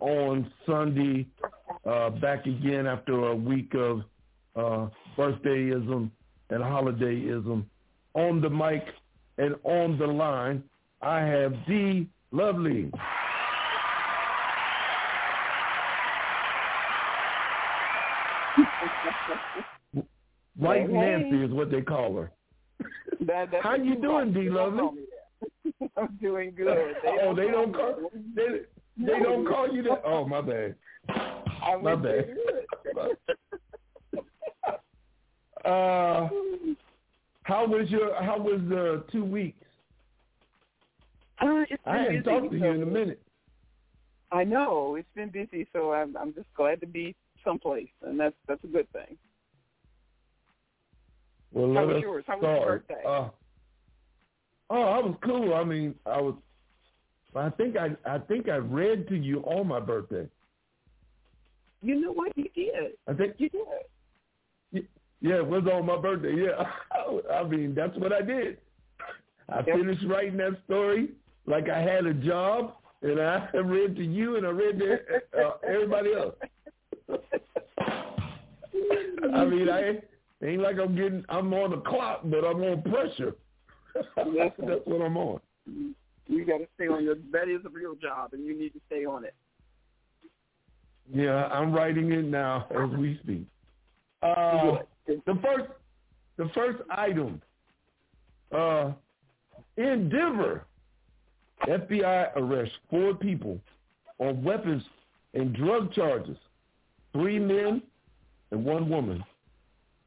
on Sunday. Uh, back again after a week of uh, birthdayism and holidayism. On the mic and on the line, I have D Lovely. White Hey, hey. Nancy is what they call her. That, How you doing. D. Lovely? call me that. I'm doing good. oh, they don't call they, they don't call you that. Oh, my bad. My bad. Uh, how was your How was the two weeks? Uh, I busy, talked to you in a minute. I know it's been busy, so I'm I'm just glad to be someplace, and that's that's a good thing. Well, How was yours? How was your birthday? Uh, oh, I was cool. I mean, I was. I think I I think I read to you on my birthday. You know what you did? I think You did. yeah, it was on my birthday. Yeah, I mean that's what I did. I Yep. finished writing that story like I had a job, and I read to you, and I read to uh, everybody else. I mean, I ain't like I'm getting. I'm on the clock, but I'm on pressure. That's what I'm on. You got to stay on your. That is a real job, and you need to stay on it. Yeah, I'm writing it now as we speak. Uh, the first, the first item. Uh, in Denver, FBI arrests four people on weapons and drug charges. Three men and one woman.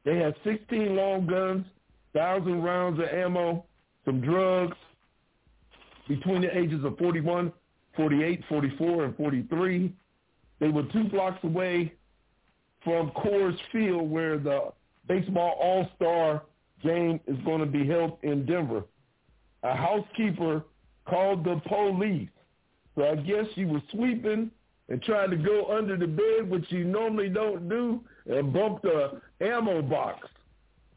They had 16 long guns, thousand rounds of ammo, some drugs between the ages of 41, 48, 44, and 43. They were two blocks away from Coors Field where the baseball all-star game is going to be held in Denver. A housekeeper called the police. So I guess she was sweeping and tried to go under the bed, which you normally don't do, and bumped a ammo box.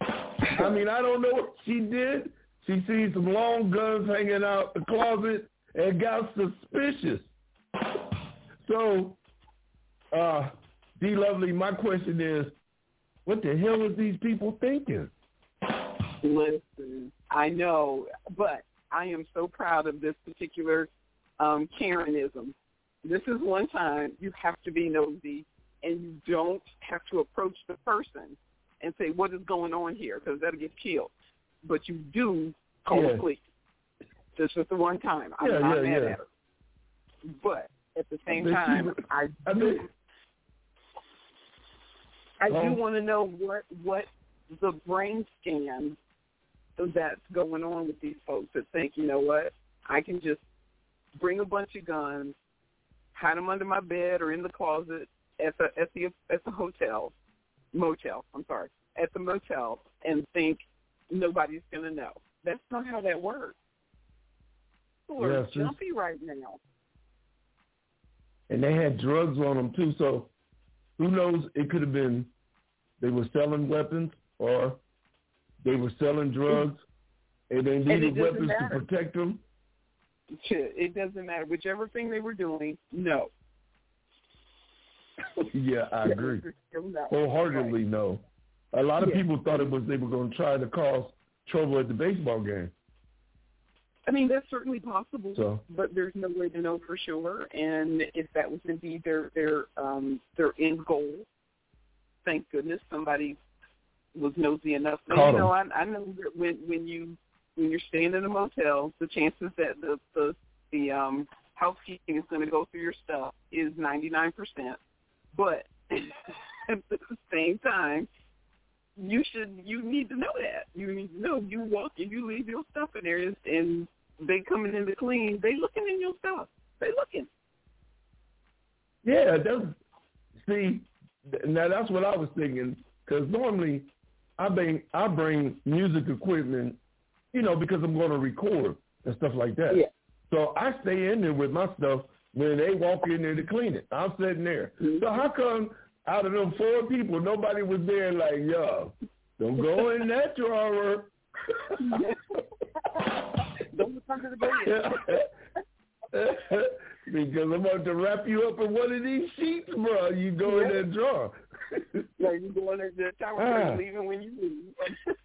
I mean, I don't know what she did. She sees some long guns hanging out the closet and got suspicious. So, uh, D Lovely, my question is, what the hell is these people thinking? Listen, I know, but I am so proud of this particular um, Karenism. This is one time you have to be nosy, and you don't have to approach the person and say what is going on here because that'll get killed. But you do call Yeah. police. This is the one time I'm Yeah, not yeah, mad yeah. at her. But at the same bet time, I I do I do um, Oh. want to know what what the brain scan that's going on with these folks that think, you know what, I can just bring a bunch of guns, hide them under my bed or in the closet at the at the at the hotel, motel. I'm sorry, at the motel, and think nobody's going to know. That's not how that works. People are Yes, jumpy right now. And they had drugs on them too, so who knows? It could have been they were selling weapons or they were selling drugs and they needed doesn't weapons matter. to protect them. It doesn't matter. Whichever thing they were doing, no. yeah, I agree. No. Wholeheartedly, no. A lot of Yeah. people thought it was they were going to try to cause trouble at the baseball game. I mean, that's certainly possible, So but there's no way to know for sure. And if that was indeed their their um, their end goal, thank goodness somebody was nosy enough. Caught you know, I. I know that when when you when you're staying in a motel, the chances that the the the um, housekeeping is going to go through your stuff is 99 percent. But at the same time, you should you need to know that. You need to know you walk and you leave your stuff in there and- and they coming in to clean, they looking in your stuff. They looking. Yeah, that's see. Now that's what I was thinking because normally I bring I bring music equipment, you know, because I'm going to record and stuff like that. Yeah. So I stay in there with my stuff when they walk in there to clean it. I'm sitting there. Mm-hmm. So how come out of them four people, nobody was there like, yo, don't go in that drawer. Don't come to the bed. because I'm about to wrap you up in one of these sheets, bro. You go in that drawer. Yeah, you go in the shower Ah. leaving when you leave.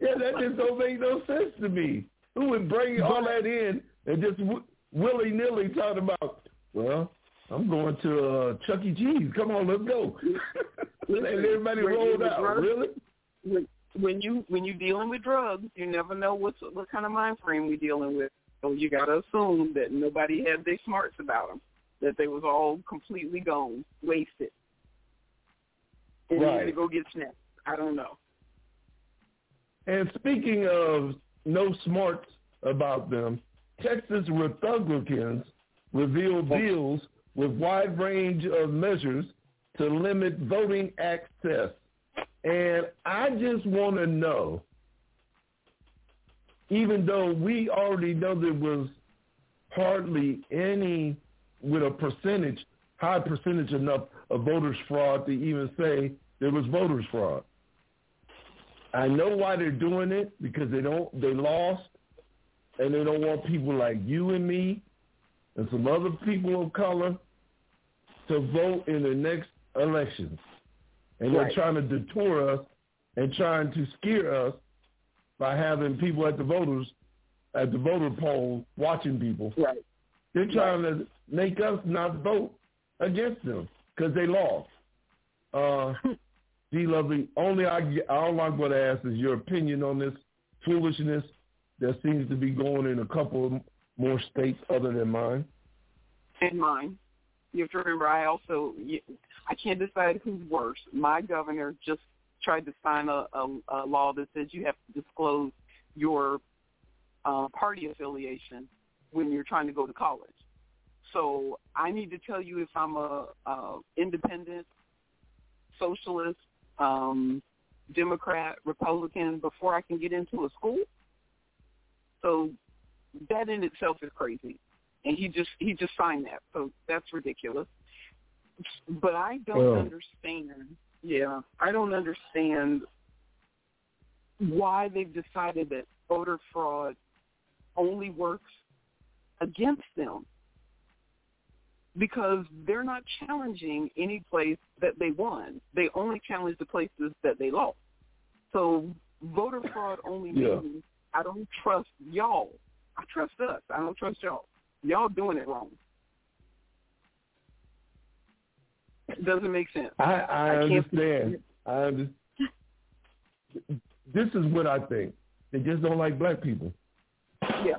yeah, that just don't make no sense to me. Who would bring all that in and just w- willy nilly talking about? Well, I'm going to uh, Chuck E. Cheese. Come on, let's go. and everybody rolled out. drunk, Really? when, when you when you dealing with drugs, you never know what's what kind of mind frame we're dealing with. So you gotta assume that nobody had their smarts about them, that they was all completely gone, wasted, and Right. to go get snapped. I don't know. And speaking of no smarts about them, Texas Republicans revealed deals with wide range of measures to limit voting access. And I just want to know, even though we already know there was hardly any, with a percentage, high percentage enough of voters fraud to even say there was voters fraud. I know why they're doing it because they don't they lost and they don't want people like you and me and some other people of color to vote in the next elections. And they're trying to detour us and trying to scare us by having people at the voters at the voter poll watching people. Right. They're trying to make us not vote against them because they lost. Uh, D. Lovely, only I, all I'm going to ask is your opinion on this foolishness that seems to be going in a couple more states other than mine. And mine. You have to remember, I also I can't decide who's worse. My governor just tried to sign a, a, a law that says you have to disclose your uh, party affiliation when you're trying to go to college. So I need to tell you if I'm a, a independent, socialist, um, Democrat, Republican before I can get into a school. So that in itself is crazy, and he just he just signed that. So that's ridiculous. But I don't Well- understand. Yeah, I don't understand why they've decided that voter fraud only works against them because they're not challenging any place that they won. They only challenge the places that they lost. So voter fraud only Yeah. means I don't trust y'all. I trust us. I don't trust y'all. Y'all doing it wrong. It doesn't make sense. I, I, I can't- understand. I understand. This is what I think. They just don't like black people. Yeah.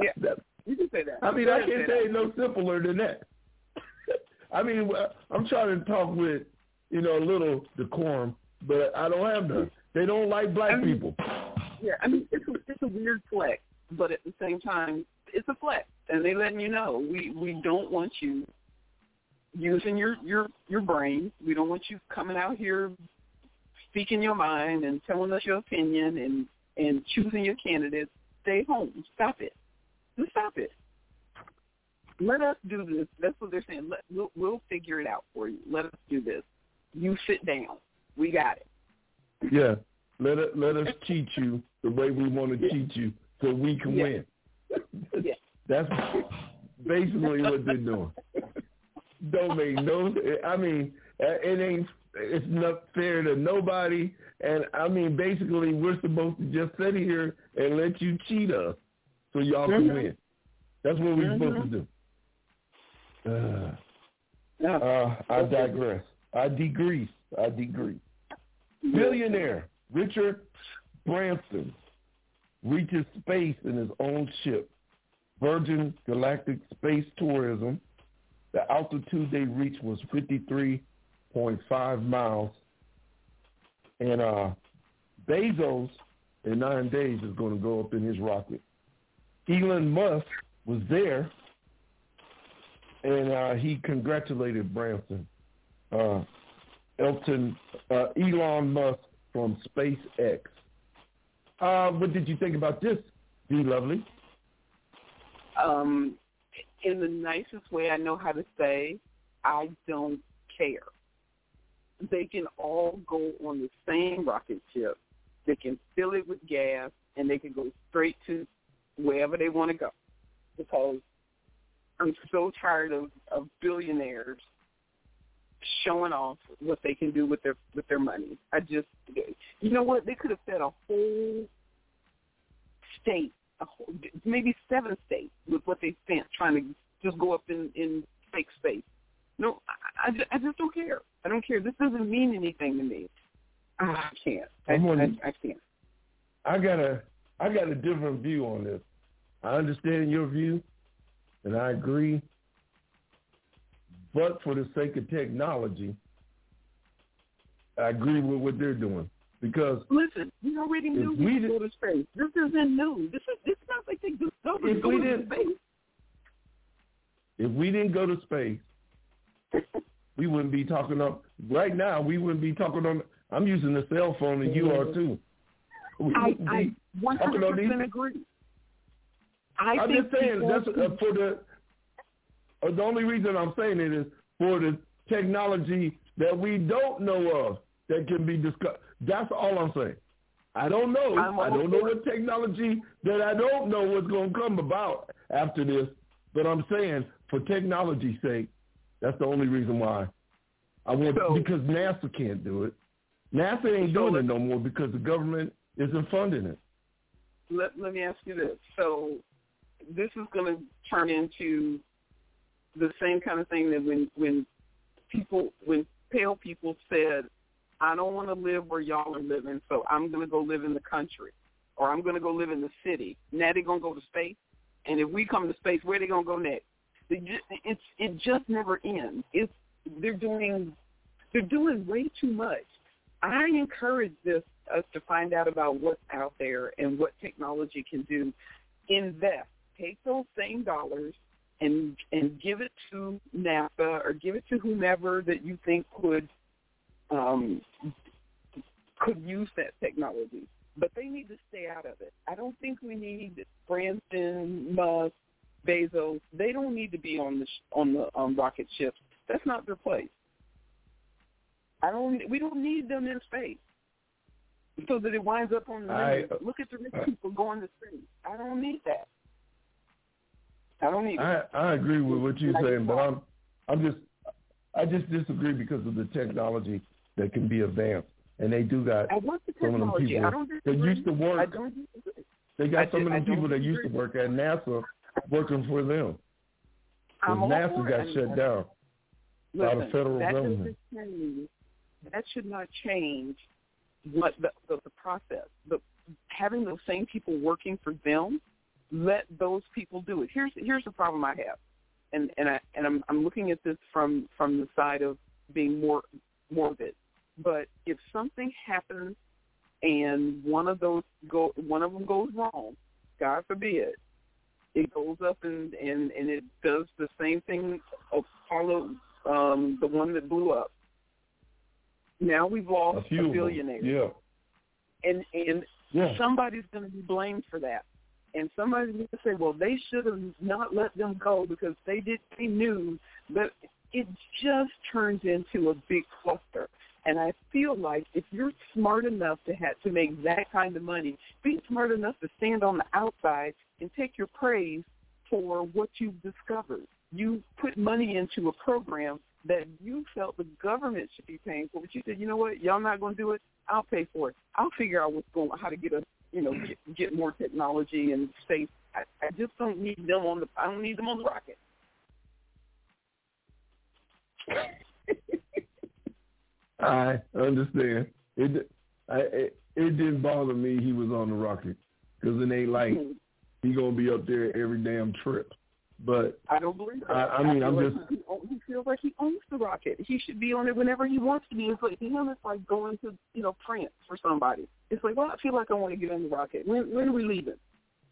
Yeah. That- You can say that. I mean, I can't say it no simpler than that. I mean, I'm trying to talk with, you know, a little decorum, but I don't have none. They don't like black I mean- people. Yeah, I mean it's a, it's a weird flex, but at the same time, it's a flex, and they letting you know we we don't want you using your your your brain. We don't want you coming out here speaking your mind and telling us your opinion and and choosing your candidates. Stay home. Stop it. Just stop it. Let us do this. That's what they're saying. Let, we'll, we'll figure it out for you. Let us do this. You sit down. We got it. Yeah. Let it, let us teach you the way we want to teach you so we can Yeah. win. Yeah. That's basically what they're doing. Don't make no. I mean, uh, it ain't. It's not fair to nobody. And I mean, basically, we're supposed to just sit here and let you cheat us so y'all can Mhm. win. That's what we're supposed Mhm. to do. Uh, Yeah. uh, I digress. I degrease. I degrease. Billionaire Richard Branson reaches space in his own ship. Virgin Galactic Space Tourism. The altitude they reached was 53.5 miles. And uh, Bezos, in nine days, is going to go up in his rocket. Elon Musk was there and uh, he congratulated Branson, uh, Elton, uh, Elon Musk from SpaceX. Uh, what did you think about this, D. Lovely? Um, in the nicest way I know how to say, I don't care. They can all go on the same rocket ship. They can fill it with gas, and they can go straight to wherever they want to go. Because I'm so tired of, of billionaires showing off what they can do with their with their money. I just, you know what? They could have fed a whole state, a whole, maybe seven states, with what they spent trying to just go up in in fake space. No, I, I, I just don't care. I don't care. This doesn't mean anything to me. I can't. I, I, I can't. I got a I got a different view on this. I understand your view, and I agree. But for the sake of technology, I agree with what they're doing because listen, we already knew we could go to space. This isn't new. This is this is not like they if going to space. If we didn't go to space, we wouldn't be talking up right now. We wouldn't be talking on. I'm using the cell phone, and you are too. We I, I 100% agree. I am just saying that's uh, for the. Uh, the only reason I'm saying it is for the technology that we don't know of that can be discussed. That's all I'm saying. I don't know. I don't know what technology that I don't know what's going to come about after this. But I'm saying for technology's sake, that's the only reason why I want so, because NASA can't do it. NASA ain't so doing it no more because the government isn't funding it. Let Let me ask you this. So this is going to turn into the same kind of thing that when when people when pale people said, "I don't want to live where y'all are living, so I'm going to go live in the country, or I'm going to go live in the city." Now they're going to go to space, and if we come to space, where they going to go next? It's it just never ends. It's they're doing they're doing way too much. I encourage this us to find out about what's out there and what technology can do. Invest. Take those same dollars and and give it to NASA or give it to whomever that you think could um, could use that technology. But they need to stay out of it. I don't think we need Branson, Musk, Bezos. They don't need to be on the on the um, rocket ships. That's not their place. I don't. We don't need them in space so that it winds up on the I, Look at the rich people going to space. I don't need that. I don't need. I I agree with what you're saying, but I'm I'm just I just disagree because of the technology that can be advanced, and they do got some of them people that used to work. They got some of them people that used to work at NASA working for them. NASA got shut down Listen, by the federal that government. Change, that should not change what the, the, the process. But having those same people working for them, let those people do it. Here's here's the problem I have, and and I and I'm I'm looking at this from from the side of being more morbid. But if something happens and one of those go one of them goes wrong, God forbid, it goes up and and and it does the same thing Apollo, um, the one that blew up. Now we've lost a, a billionaire. Yeah. And and yeah. somebody's going to be blamed for that. And somebody's going to say, well, they should have not let them go because they did they knew. But it just turns into a big cluster. And I feel like if you're smart enough to have to make that kind of money, be smart enough to stand on the outside and take your praise for what you've discovered. You put money into a program that you felt the government should be paying for, but you said, you know what, y'all not going to do it. I'll pay for it. I'll figure out what's going, how to get a, you know, get, get more technology and space. I, I just don't need them on the. I don't need them on the rocket. I understand. It, I, it it didn't bother me. He was on the rocket because it ain't like mm-hmm. he gonna be up there every damn trip. But I don't believe that. I, I mean, I am like just. He, he feels like he owns the rocket. He should be on it whenever he wants to be. It's like him. It's like going to you know France for somebody. It's like, well, I feel like I want to get on the rocket. When when are we leaving?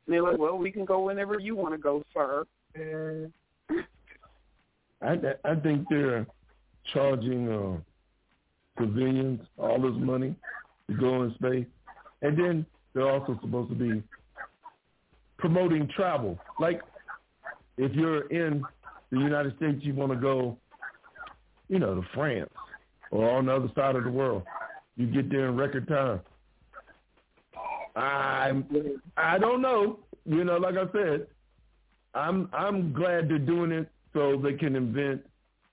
And they're like, well, we can go whenever you want to go, sir. I I think they're charging uh, civilians all this money to go in space, and then they're also supposed to be promoting travel. Like if you're in the United States, you want to go, you know, to France or on the other side of the world. You get there in record time. I I don't know. You know, like I said, I'm I'm glad they're doing it so they can invent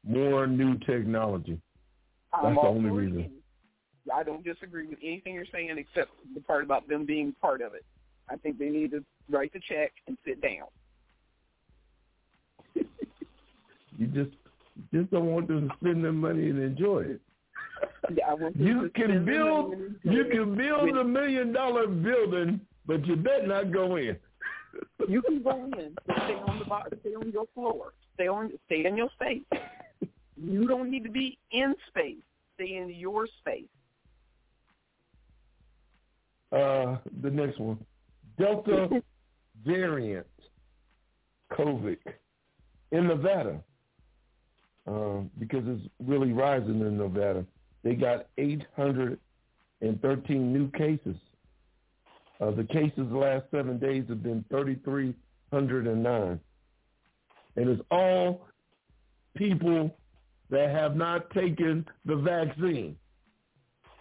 more new technology. That's I'm the only it. reason. I don't disagree with anything you're saying except the part about them being part of it. I think they need to write the check and sit down. You just just don't want them to spend their money and enjoy it. Yeah, You can build money and enjoy you can build a million dollar building, but you better not go in. You can go in, but stay on the stay on your floor, stay on, stay in your space. You don't need to be in space. Stay in your space. Uh, the next one, Delta variant COVID in Nevada, um, because it's really rising in Nevada. They got 813 new cases. Uh, the cases the last seven days have been 3,309. And it's all people that have not taken the vaccine.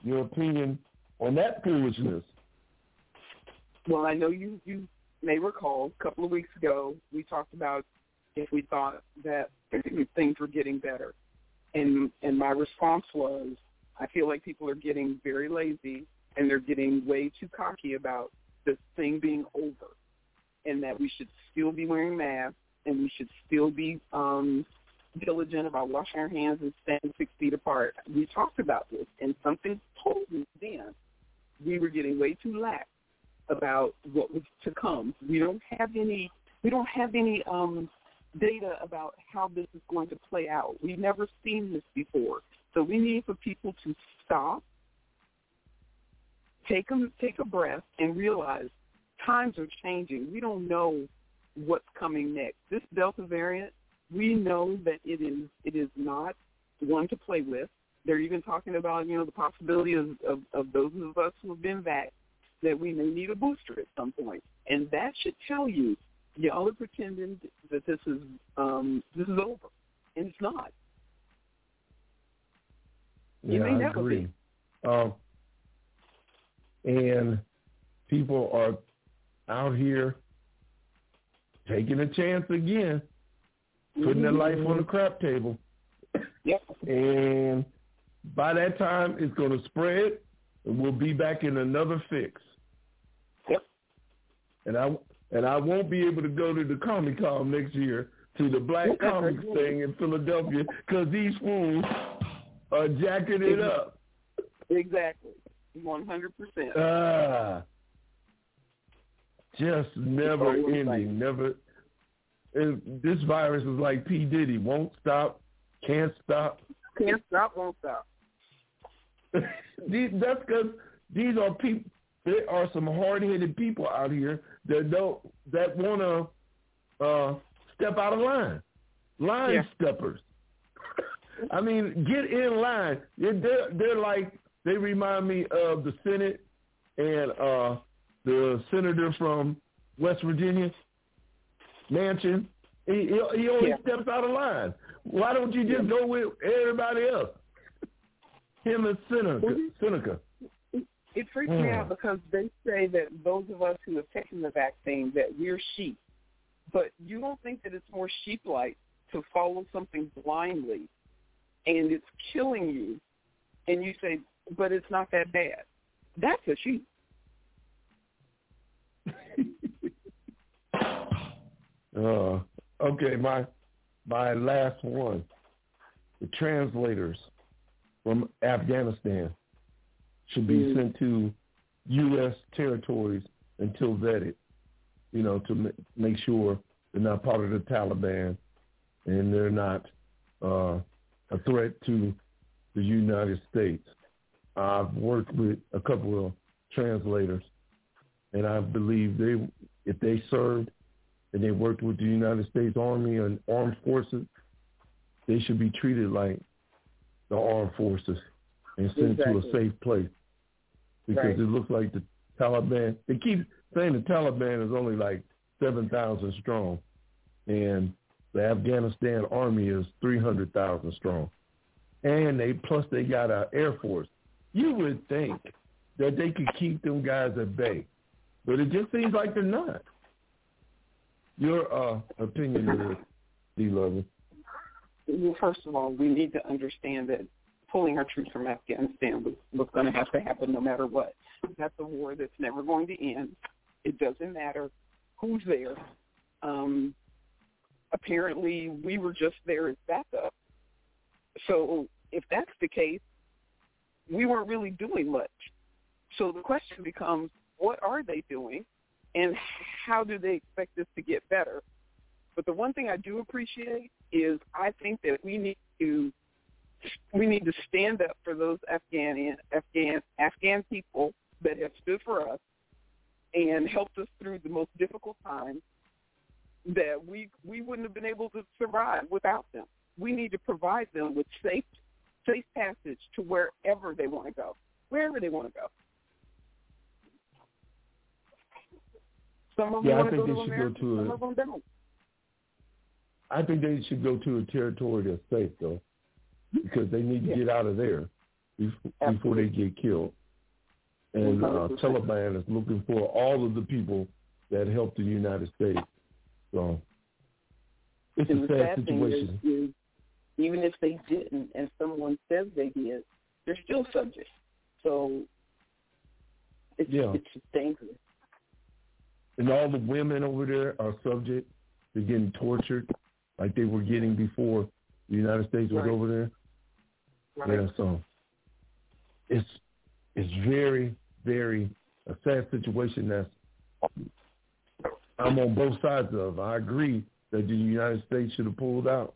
Your opinion on that foolishness? Well, I know you you may recall a couple of weeks ago we talked about if we thought that things were getting better, and and my response was I feel like people are getting very lazy and they're getting way too cocky about this thing being over, and that we should still be wearing masks and we should still be um, diligent about washing our hands and staying six feet apart. We talked about this, and something told me then we were getting way too lax about what was to come. We don't have any we don't have any um data about how this is going to play out. We've never seen this before. So we need for people to stop, take a, take a breath and realize times are changing. We don't know what's coming next. This Delta variant, we know that it is it is not one to play with. They're even talking about, you know, the possibility of, of, of those of us who have been vaxxed that we may need a booster at some point. And that should tell you, y'all are pretending that this is um, this is over. And it's not. It Yeah, may I never agree. Um, and people are out here taking a chance again, putting their life on the crap table. Yep. And by that time, it's going to spread, and we'll be back in another fix. Yep. And I and I won't be able to go to the Comic Con next year to the Black Comics thing in Philadelphia because these fools are jacking it up. Exactly. One hundred percent. Ah, just never ending. like- Never. And this virus is like P Diddy. Won't stop. Can't stop. Can't stop, won't stop. these, that's because these are people. There are some hard-headed people out here that don't that want to uh, step out of line. Line Yeah. steppers. I mean, get in line. They're, they're like they remind me of the Senate and uh, the senator from West Virginia, Manchin. He he, he always Yeah. steps out of line. Why don't you just go with everybody else? Him and Seneca. Seneca. It freaks me Mm. out because they say that those of us who have taken the vaccine that we're sheep. But you don't think that it's more sheep-like to follow something blindly and it's killing you and you say, but it's not that bad. That's a sheep. Uh, okay, my my last one. The translators from Afghanistan should be Mm. sent to U.S. territories until vetted, you know, to ma- make sure they're not part of the Taliban and they're not uh, a threat to the United States. I've worked with a couple of translators, and I believe they, if they served and they worked with the United States Army and armed forces, they should be treated like the armed forces and sent Exactly. to a safe place because Right. it looks like the Taliban. They keep saying the Taliban is only like seven thousand strong, and the Afghanistan army is three hundred thousand strong, and they plus they got our air force. You would think that they could keep them guys at bay, but it just seems like they're not. Your uh, opinion of this, D. Lovey? Well, first of all, we need to understand that pulling our troops from Afghanistan was, was going to have to happen no matter what. That's a war that's never going to end. It doesn't matter who's there. Um, apparently, we were just there as backup. So if that's the case, we weren't really doing much. So the question becomes, what are they doing, and how do they expect this to get better? But the one thing I do appreciate is I think that we need to we need to stand up for those Afghan Afghan Afghan people that have stood for us and helped us through the most difficult times that we we wouldn't have been able to survive without them. We need to provide them with safe safe passage to wherever they want to go, wherever they want to go. Some of them Yeah, I want to think go they to should go America, to some a- of them don't. I think they should go to a territory that's safe though, because they need to Yeah. get out of there before, before they get killed. And uh, Taliban is looking for all of the people that helped the United States. So it's And a sad situation. is, is even if they didn't and someone says they did, they're still subject. So it's Yeah. it's just dangerous. And all the women over there are subject to getting tortured like they were getting before the United States was Right. over there. Right. Yeah, so it's it's very, very a sad situation that's I'm on both sides of. I agree that the United States should have pulled out.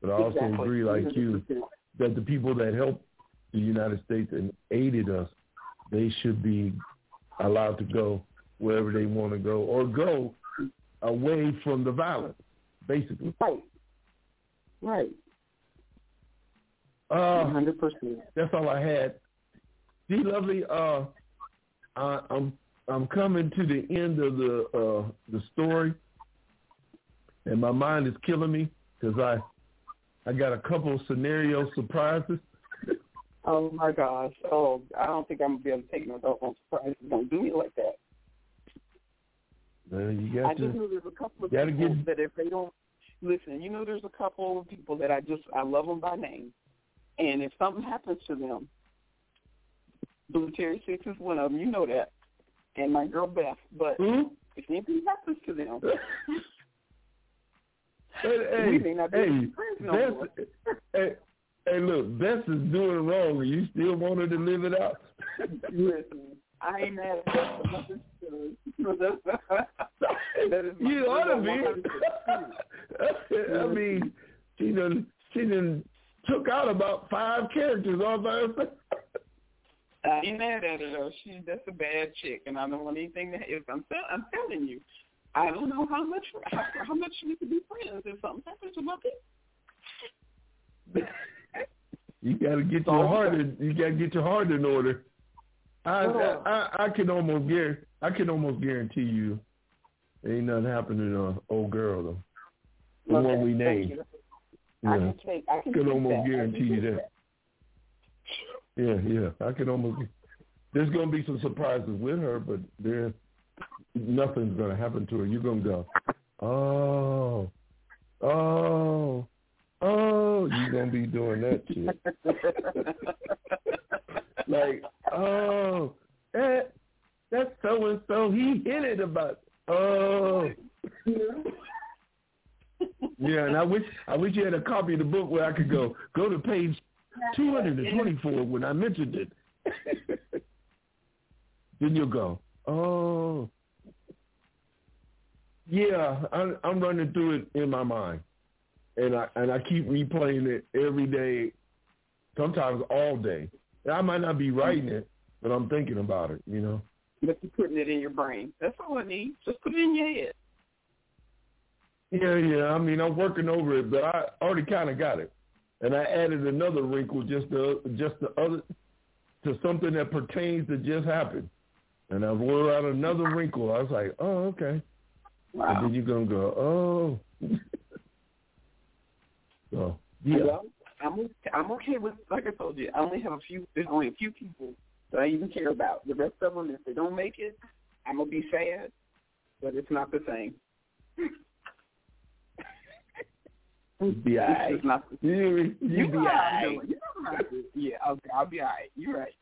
But I also Exactly. agree like you 100%. that the people that helped the United States and aided us, they should be allowed to go wherever they want to go or go away from the violence, basically. Right. Right. Uh, hundred percent. that's all I had. D Lovely, uh, I, I'm I'm coming to the end of the uh, the story, and my mind is killing me because I I got a couple of scenario surprises. Oh my gosh. Oh, I don't think I'm gonna be able to take no doggone surprises. Don't do me like that. Uh, you got I got just to know there's a couple of people get- that if they don't listen, you know, there's a couple of people that I just I love them by name, and if something happens to them, Blue Terry Six is one of them. You know that, and my girl Beth. But Who? if anything happens to them, Hey, we may not be hey, friends no Bess, more. hey, hey, look, Beth is doing wrong, and you still want her to live it out. Listen, I ain't mad at Beth nothing. that is you ought to be. I mean, she done, she done took out about five characters all by herself. I ain't mad at her though. She that's a bad chick, and I don't want anything to. If I'm tell, I'm telling you, I don't know how much how, how much we could be friends if something happens to my. You got to get your heart. In, you got to get your heart in order. I, I, I, I can almost guarantee. I can almost guarantee you, ain't nothing happening to the old girl though. The Okay, one we named. You. I can take. I can take almost that. I can guarantee you that. yeah, yeah. I can almost. There's gonna be some surprises with her, but there, nothing's gonna happen to her. You're gonna go, oh, oh, oh. You're gonna be doing that shit. like, oh, that that's so and so. He hit it about. Oh, yeah. And I wish I wish you had a copy of the book where I could go go to page two hundred and twenty-four when I mentioned it. then you'll go, oh, yeah. I'm, I'm running through it in my mind, and I and I keep replaying it every day, sometimes all day. And I might not be writing it, but I'm thinking about it. You know. But you're putting it in your brain. That's all I need. Just put it in your head. Yeah, yeah. I mean, I'm working over it, but I already kind of got it, and I added another wrinkle just the just the other to something that pertains to just happened, and I wrote out another wrinkle. I was like, oh, okay. Wow. And then you're gonna go, oh. so yeah. Well, I'm I'm okay with like I told you. I only have a few. There's only a few people that I even care about. The rest of them, if they don't make it, I'm gonna be sad. But it's not the same. be all right. not. You, you You be all right. What Yeah, I'll, I'll be all right. You're right.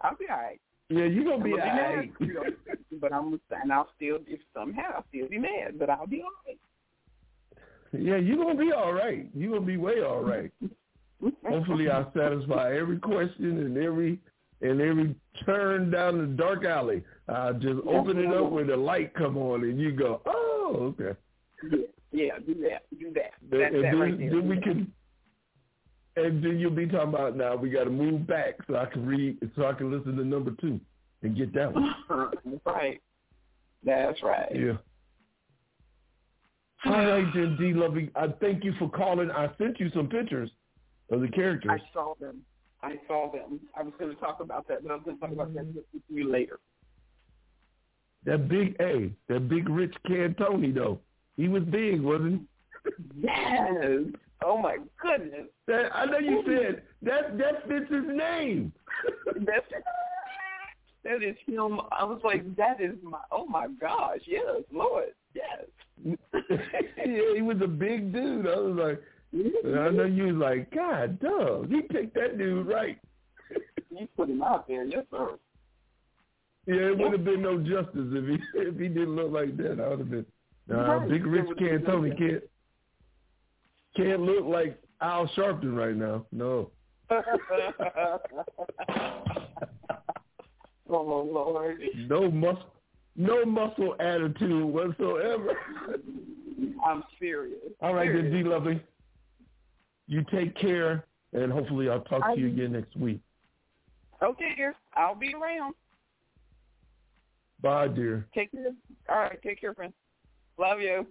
I'll be all right. Yeah, you gonna be all right. mad, you know, but I'm and I'll still if somehow I'll still be mad, but I'll be all right. Yeah, you gonna be all right. You gonna be way all right. Hopefully, I satisfy every question and every and every turn down the dark alley. I just open it up where the light come on, and you go, oh, okay. Yeah, yeah, do that, do that. And That's that then, right there. then we can, and then you'll be talking about now. We got to move back so I can read, so I can listen to number two and get that one. Right. That's right. Yeah. All right, then, D. Loving. I thank you for calling. I sent you some pictures of the characters. I saw them. I saw them. I was going to talk about that, but I'm going to talk about that with you later. That big A, that big rich Cantoni though. He was big, wasn't he? Yes. Oh my goodness. That, I know you said that that fits his name. That's that is him. I was like, that is my. Oh my gosh. Yes, Lord. Yes. yeah, he was a big dude. I was like, I know you was like, God, dog, he picked that dude right. You put him out there, yes, sir. Yeah, it would have been no justice if he if he didn't look like that. I would have been. Nah, Right. big rich been Cantoni no can't can't look like Al Sharpton right now. No. oh Lord. no muscle, no muscle attitude whatsoever. I'm serious. All right, then D Lovely. You take care, and hopefully I'll talk to you again next week. Okay, dear. I'll be around. Bye, dear. Take care. All right. Take care, friend. Love you.